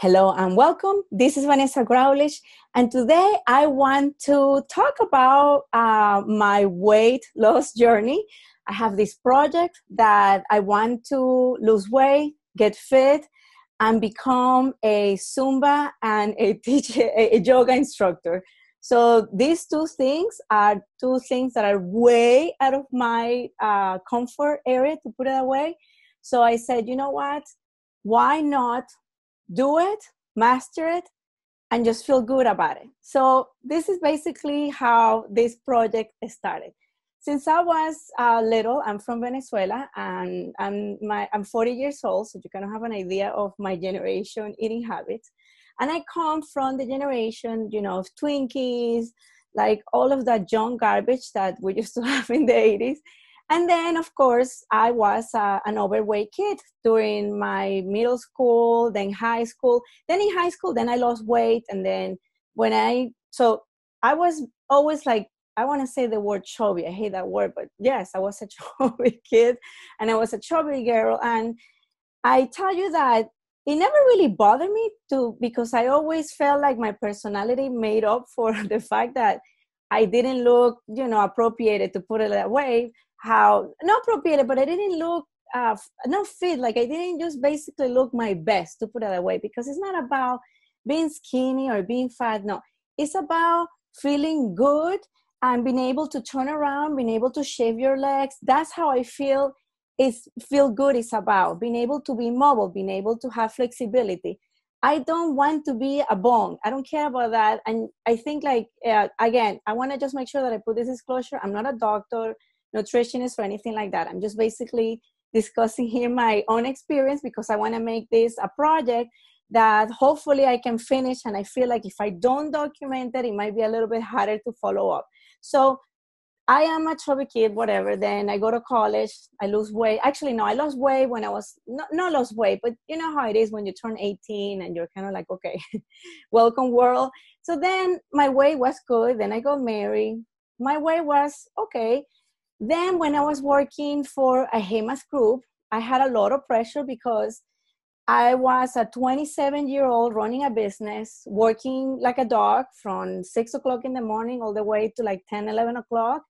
Hello and welcome. This is Vanessa Graulich, and today I want to talk about uh, my weight loss journey. I have this project that I want to lose weight, get fit, and become a Zumba and a teacher, a yoga instructor. So these two things are two things that are way out of my uh, comfort area, to put it away. So I said, you know what? Why not do it, master it, and just feel good about it. So this is basically how this project started. Since I was uh, little, I'm from Venezuela, and I'm my I'm 40 years old, so you kind of have an idea of my generation eating habits. And I come from the generation, you know, of Twinkies, like all of that junk garbage that we used to have in the 80s and then, of course, I was uh, an overweight kid during my middle school, then high school. Then in high school, then I lost weight. And then when I, so I was always like, I want to say the word chubby. I hate that word, but yes, I was a chubby kid and I was a chubby girl. And I tell you that it never really bothered me to because I always felt like my personality made up for the fact that I didn't look, you know, appropriated to put it that way how not appropriated, but I didn't look uh, not fit. Like I didn't just basically look my best to put it away because it's not about being skinny or being fat. No, it's about feeling good and being able to turn around, being able to shave your legs. That's how I feel. Is feel good is about being able to be mobile, being able to have flexibility. I don't want to be a bone. I don't care about that. And I think like uh, again, I want to just make sure that I put this disclosure. I'm not a doctor nutritionist or anything like that. I'm just basically discussing here my own experience because I want to make this a project that hopefully I can finish. And I feel like if I don't document it, it might be a little bit harder to follow up. So I am a chubby kid, whatever. Then I go to college, I lose weight. Actually, no, I lost weight when I was not, not lost weight, but you know how it is when you turn 18 and you're kind of like, okay, welcome world. So then my weight was good. Then I got married. My weight was okay. Then, when I was working for a HEMAS group, I had a lot of pressure because I was a 27 year old running a business, working like a dog from six o'clock in the morning all the way to like 10, 11 o'clock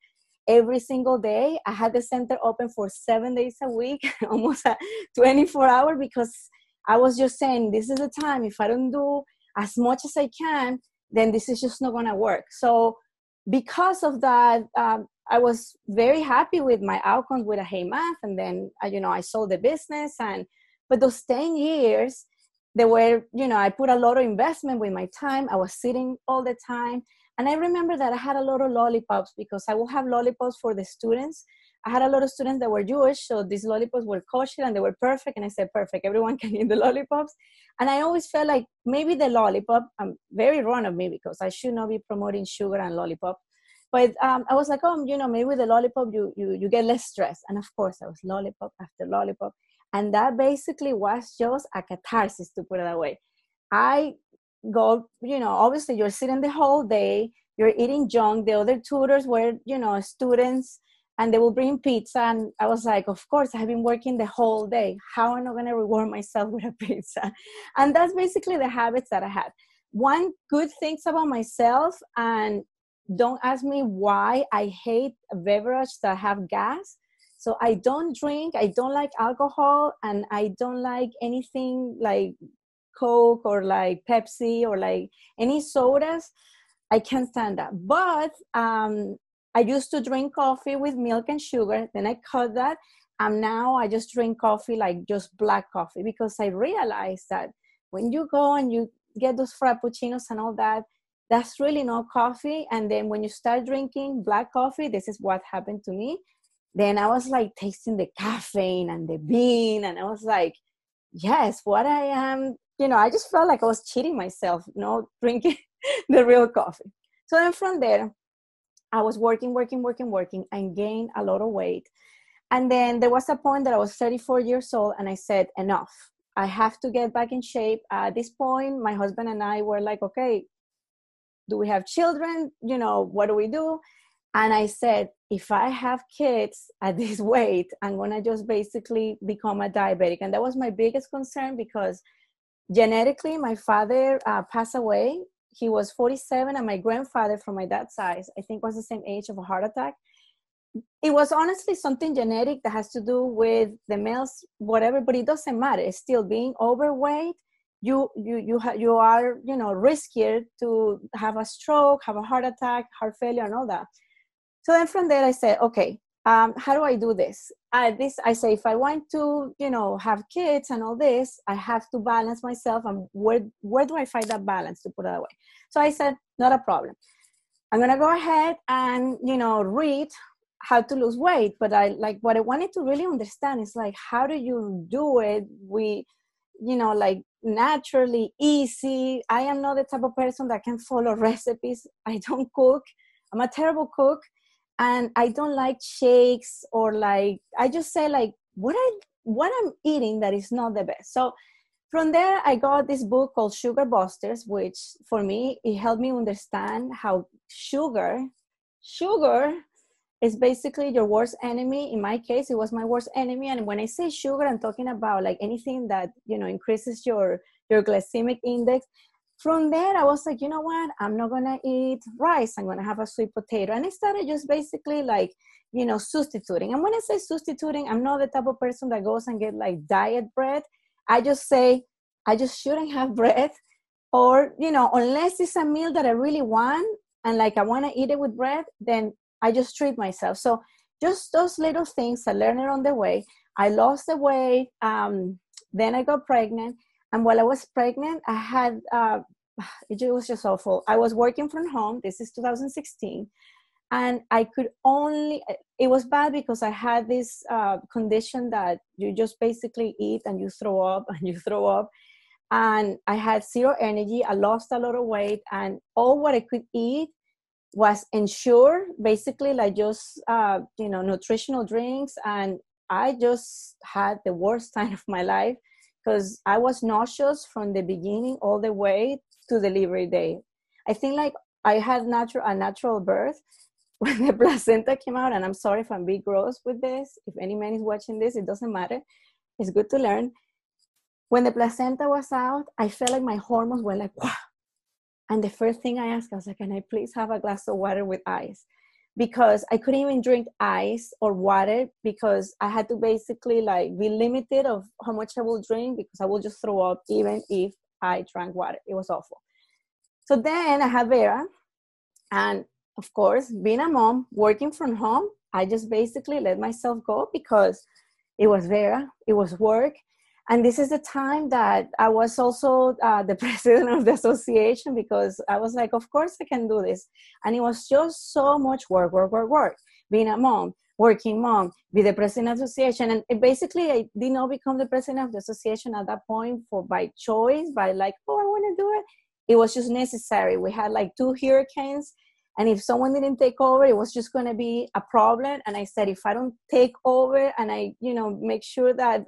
every single day. I had the center open for seven days a week, almost a 24 hour, because I was just saying, this is the time. If I don't do as much as I can, then this is just not going to work. So, because of that, um, I was very happy with my outcomes with a HEMAS, and then uh, you know I sold the business. And but those ten years, they were you know I put a lot of investment with my time. I was sitting all the time, and I remember that I had a lot of lollipops because I will have lollipops for the students. I had a lot of students that were Jewish, so these lollipops were kosher and they were perfect. And I said, perfect, everyone can eat the lollipops. And I always felt like maybe the lollipop, I'm very wrong of me because I should not be promoting sugar and lollipop but um, I was like, oh, you know, maybe with the lollipop you you you get less stress. And of course, I was lollipop after lollipop, and that basically was just a catharsis to put it away. I go, you know, obviously you're sitting the whole day, you're eating junk. The other tutors were, you know, students, and they will bring pizza. And I was like, of course, I've been working the whole day. How am I going to reward myself with a pizza? And that's basically the habits that I had. One good things about myself, and don't ask me why I hate beverages that have gas. So I don't drink, I don't like alcohol, and I don't like anything like Coke or like Pepsi or like any sodas. I can't stand that. But um, I used to drink coffee with milk and sugar. Then I cut that. And now I just drink coffee like just black coffee because I realized that when you go and you get those frappuccinos and all that, that's really not coffee. And then when you start drinking black coffee, this is what happened to me. Then I was like tasting the caffeine and the bean, and I was like, yes, what I am, you know, I just felt like I was cheating myself, you know, drinking the real coffee. So then from there, I was working, working, working, working, and gained a lot of weight. And then there was a point that I was 34 years old, and I said, enough. I have to get back in shape. At this point, my husband and I were like, okay, do we have children you know what do we do and i said if i have kids at this weight i'm gonna just basically become a diabetic and that was my biggest concern because genetically, my father uh, passed away. He was 47, and my grandfather from my dad's side, I think, was the same age of a heart attack. It was honestly something genetic that has to do with the males, whatever, but it doesn't matter. It's still being overweight. You you you ha- you are you know riskier to have a stroke, have a heart attack, heart failure, and all that. So then from there, I said, okay, um, how do I do this? I, this I say, if I want to, you know, have kids and all this, I have to balance myself. And where where do I find that balance to put it away? So I said, not a problem. I'm gonna go ahead and you know read how to lose weight. But I like what I wanted to really understand is like how do you do it? We, you know, like naturally easy. I am not the type of person that can follow recipes. I don't cook. I'm a terrible cook and i don't like shakes or like i just say like what i what i'm eating that is not the best so from there i got this book called sugar busters which for me it helped me understand how sugar sugar is basically your worst enemy. In my case it was my worst enemy. And when i say sugar i'm talking about like anything that you know increases your your glycemic index. From there i was like you know what? I'm not gonna eat rice. I'm gonna have a sweet potato. And i started just basically like you know substituting. And when i say substituting i'm not the type of person that goes and get like diet bread. I just say i just shouldn't have bread. Or you know unless it's a meal that i really want and like i want to eat it with bread then i just treat myself so just those little things i learned it on the way i lost the weight um, then i got pregnant and while I was pregnant, I had, uh, it was just awful. I was working from home. This is 2016. And I could only, it was bad because I had this uh, condition that you just basically eat and you throw up and you throw up. And I had zero energy. I lost a lot of weight. And all what I could eat was Ensure, basically like just, uh, you know, nutritional drinks. And I just had the worst time of my life because I was nauseous from the beginning all the way to delivery day. I think like I had natural a natural birth when the placenta came out, and I'm sorry if I'm being gross with this. If any man is watching this, it doesn't matter. It's good to learn. When the placenta was out, I felt like my hormones were like, wow. And the first thing I asked, I was like, can I please have a glass of water with ice? because I couldn't even drink ice or water because I had to basically like be limited of how much I will drink because I will just throw up even if I drank water. It was awful. So then I had Vera, and of course, being a mom, working from home, I just basically let myself go because it was Vera, it was work, and this is the time that i was also uh, the president of the association because i was like of course i can do this. And it was just so much work work work work. Being a mom working mom be the president of the association. And basically i did not become the president of the association at that point for by choice by like oh i want to do it. It was just necessary. We had like two hurricanes and if someone didn't take over it was just going to be a problem. And i said if i don't take over and i you know make sure that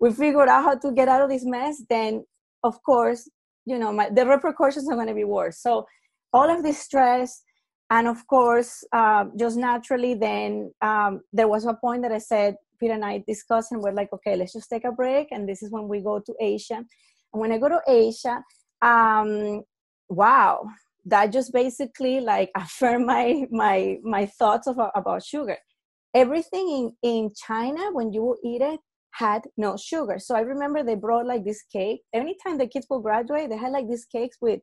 we figured out how to get out of this mess, then of course, you know, my, the repercussions are going to be worse. So all of this stress, and of course, uh, just naturally, then um, there was a point that I said, Peter and I discussed, and we're like, okay, let's just take a break. And this is when we go to Asia. And when I go to Asia, um, wow, that just basically like affirmed my my my thoughts of, about sugar. Everything in in China, when you eat it, had no sugar. So I remember they brought like this cake. Anytime the kids will graduate, they had like these cakes with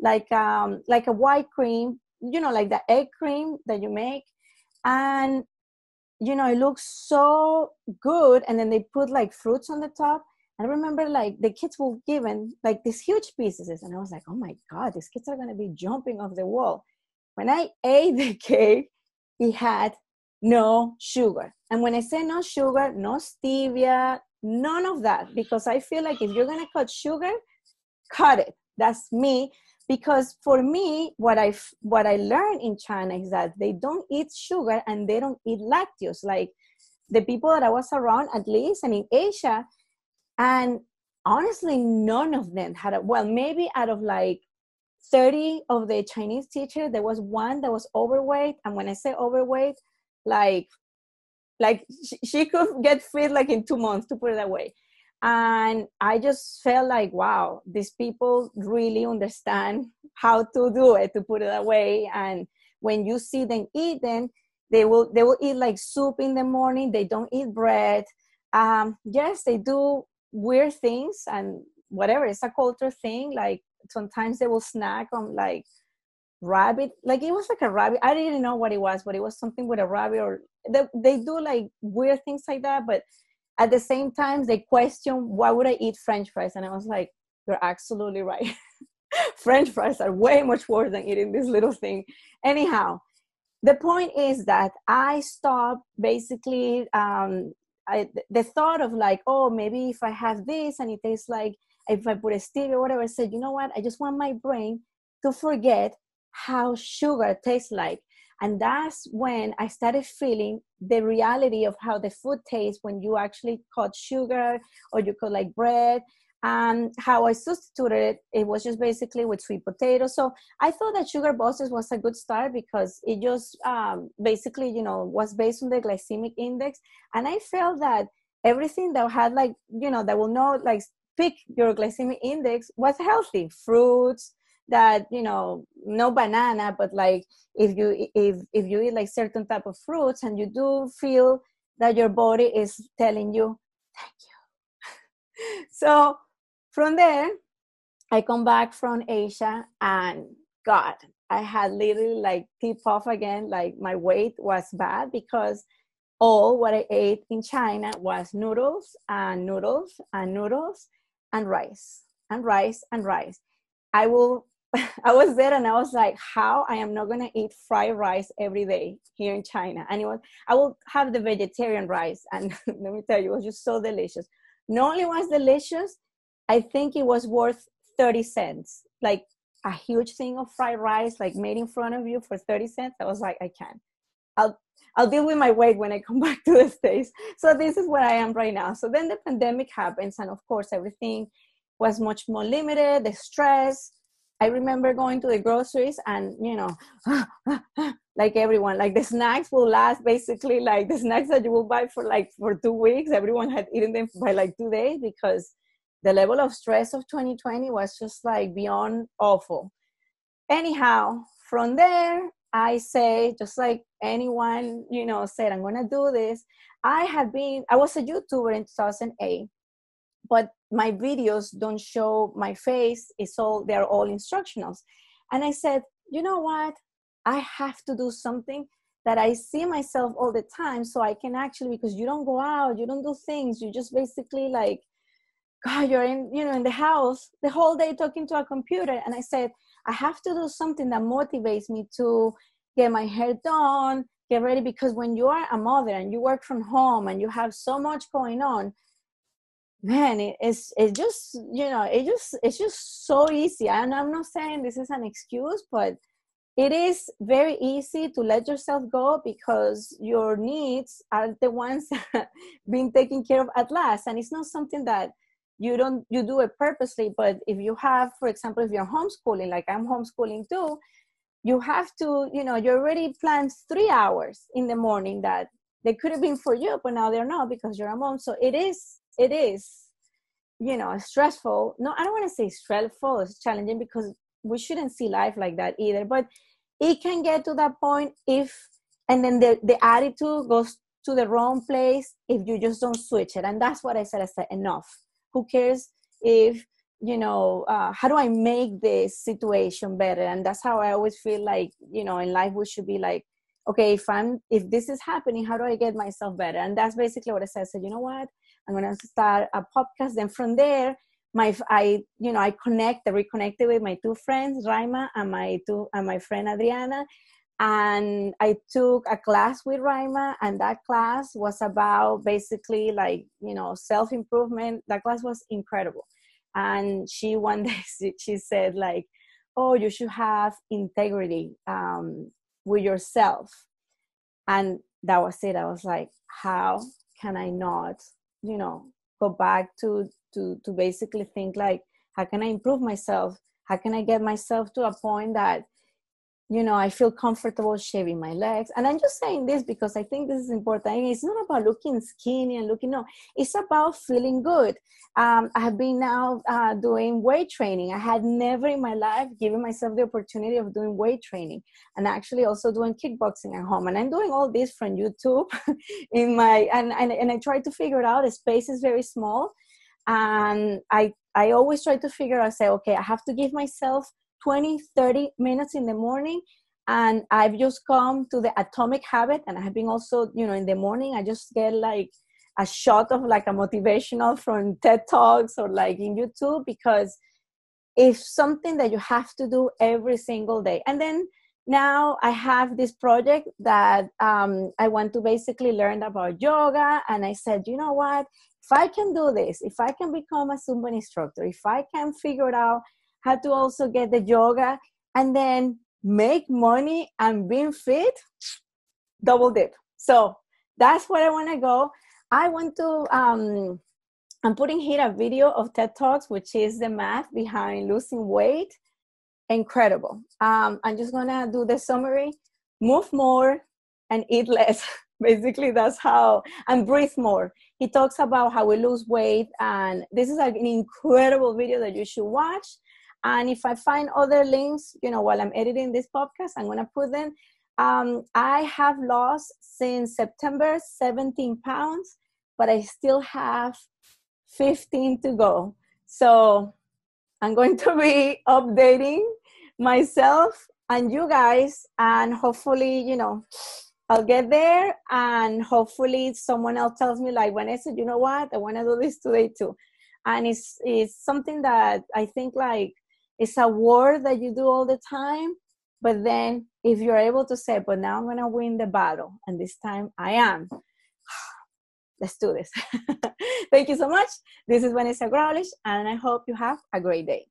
like um like a white cream, you know, like the egg cream that you make. And you know, it looks so good. And then they put like fruits on the top. I remember like the kids were given like these huge pieces, and I was like, oh my god, these kids are gonna be jumping off the wall. When I ate the cake, it had no sugar. And when I say no sugar, no stevia, none of that, because I feel like if you're gonna cut sugar, cut it. That's me. Because for me, what I what I learned in China is that they don't eat sugar and they don't eat lactose. Like the people that I was around, at least, and in Asia, and honestly, none of them had a well, maybe out of like 30 of the Chinese teachers, there was one that was overweight. And when I say overweight, like like she, she could get fit like in two months to put it that way. And i just felt like wow these people really understand how to do it to put it away and when you see them eating they will they will eat like soup in the morning. They don't eat bread. Um yes they do weird things and whatever. It's a culture thing. Like sometimes they will snack on like rabbit like it was like a rabbit i didn't know what it was but it was something with a rabbit or they, they do like weird things like that but at the same time they question why would i eat french fries? And i was like you're absolutely right. French fries are way much worse than eating this little thing. Anyhow the point is that i stopped basically um, I, the thought of like oh maybe if i have this and it tastes like if i put a stevia or whatever I said you know what? I just want my brain to forget how sugar tastes like. And that's when i started feeling the reality of how the food tastes when you actually cut sugar or you cut like bread. And how i substituted it it was just basically with sweet potatoes so i thought that sugar busters was a good start because it just um, basically you know was based on the glycemic index. And i felt that everything that had like you know that will not like pick your glycemic index was healthy. Fruits that you know no banana but like if you if if you eat like certain type of fruits and you do feel that your body is telling you thank you. So from there i come back from asia and god i had literally like tip off again like my weight was bad because all what i ate in china was noodles and noodles and noodles and rice and rice and rice. I will I was there and I was like, how I am not gonna eat fried rice every day here in China. And it was, I will have the vegetarian rice, and let me tell you, it was just so delicious. Not only was delicious, I think it was worth 30 cents. Like a huge thing of fried rice, like made in front of you for 30 cents. I was like, I can't. I'll I'll deal with my weight when I come back to the States. So this is where I am right now. So then the pandemic happens, and of course everything was much more limited, the stress I remember going to the groceries and, you know, like everyone, like the snacks will last basically like the snacks that you will buy for like for two weeks. Everyone had eaten them by like two days because the level of stress of 2020 was just like beyond awful. Anyhow, from there, I say, just like anyone, you know, said, I'm gonna do this. I have been, I was a YouTuber in 2008 but my videos don't show my face it's all they're all instructionals. And i said you know what? I have to do something that i see myself all the time so i can actually because you don't go out you don't do things you just basically like god you're in you know in the house the whole day talking to a computer. And i said i have to do something that motivates me to get my hair done get ready because when you are a mother and you work from home and you have so much going on man it, it's it just you know it just it's just so easy. And i'm not saying this is an excuse but it is very easy to let yourself go because your needs are the ones being taken care of at last. And it's not something that you don't you do it purposely but if you have for example if you're homeschooling like i'm homeschooling too you have to you know you already planned three hours in the morning that they could have been for you but now they're not because you're a mom. So it is it is you know stressful. No i don't want to say stressful it's challenging because we shouldn't see life like that either but it can get to that point if and then the, the attitude goes to the wrong place if you just don't switch it and that's what i said i said enough. Who cares if you know uh, how do i make this situation better? And that's how i always feel like you know in life we should be like okay if i'm if this is happening how do i get myself better? And that's basically what i said I said you know what I'm going to start a podcast. Then from there, my I you know I connect, I reconnected with my two friends, Rayma and my two and my friend Adriana, and I took a class with Rayma, and that class was about basically like you know self improvement. That class was incredible, and she one day she said like, "Oh, you should have integrity um, with yourself," and that was it. I was like, "How can I not you know go back to to to basically think like how can i improve myself? How can i get myself to a point that you know i feel comfortable shaving my legs. And i'm just saying this because i think this is important. It's not about looking skinny and looking no it's about feeling good. Um, i have been now uh, doing weight training. I had never in my life given myself the opportunity of doing weight training and actually also doing kickboxing at home. And i'm doing all this from youtube in my and, and, and i try to figure it out the space is very small. And i i always try to figure out say okay i have to give myself 20 30 minutes in the morning and i've just come to the atomic habit and i've been also you know in the morning i just get like a shot of like a motivational from ted talks or like in youtube because it's something that you have to do every single day and then now i have this project that um, i want to basically learn about yoga and i said you know what? If i can do this if i can become a zumba instructor if i can figure out how to also get the yoga and then make money and being fit, double dip. So that's where I want to go. I want to, um, I'm putting here a video of TED Talks, which is the math behind losing weight. Incredible. Um, I'm just going to do the summary move more and eat less. Basically, that's how, and breathe more. He talks about how we lose weight, and this is an incredible video that you should watch. And if I find other links, you know, while I'm editing this podcast, I'm going to put them. Um, I have lost since September 17 pounds, but I still have 15 to go. So I'm going to be updating myself and you guys, and hopefully, you know, I'll get there and hopefully someone else tells me like when I said, you know what, I want to do this today too. And it's it's something that I think like it's a word that you do all the time but then if you're able to say but now i'm going to win the battle and this time i am let's do this. Thank you so much. This is vanessa Graulich and i hope you have a great day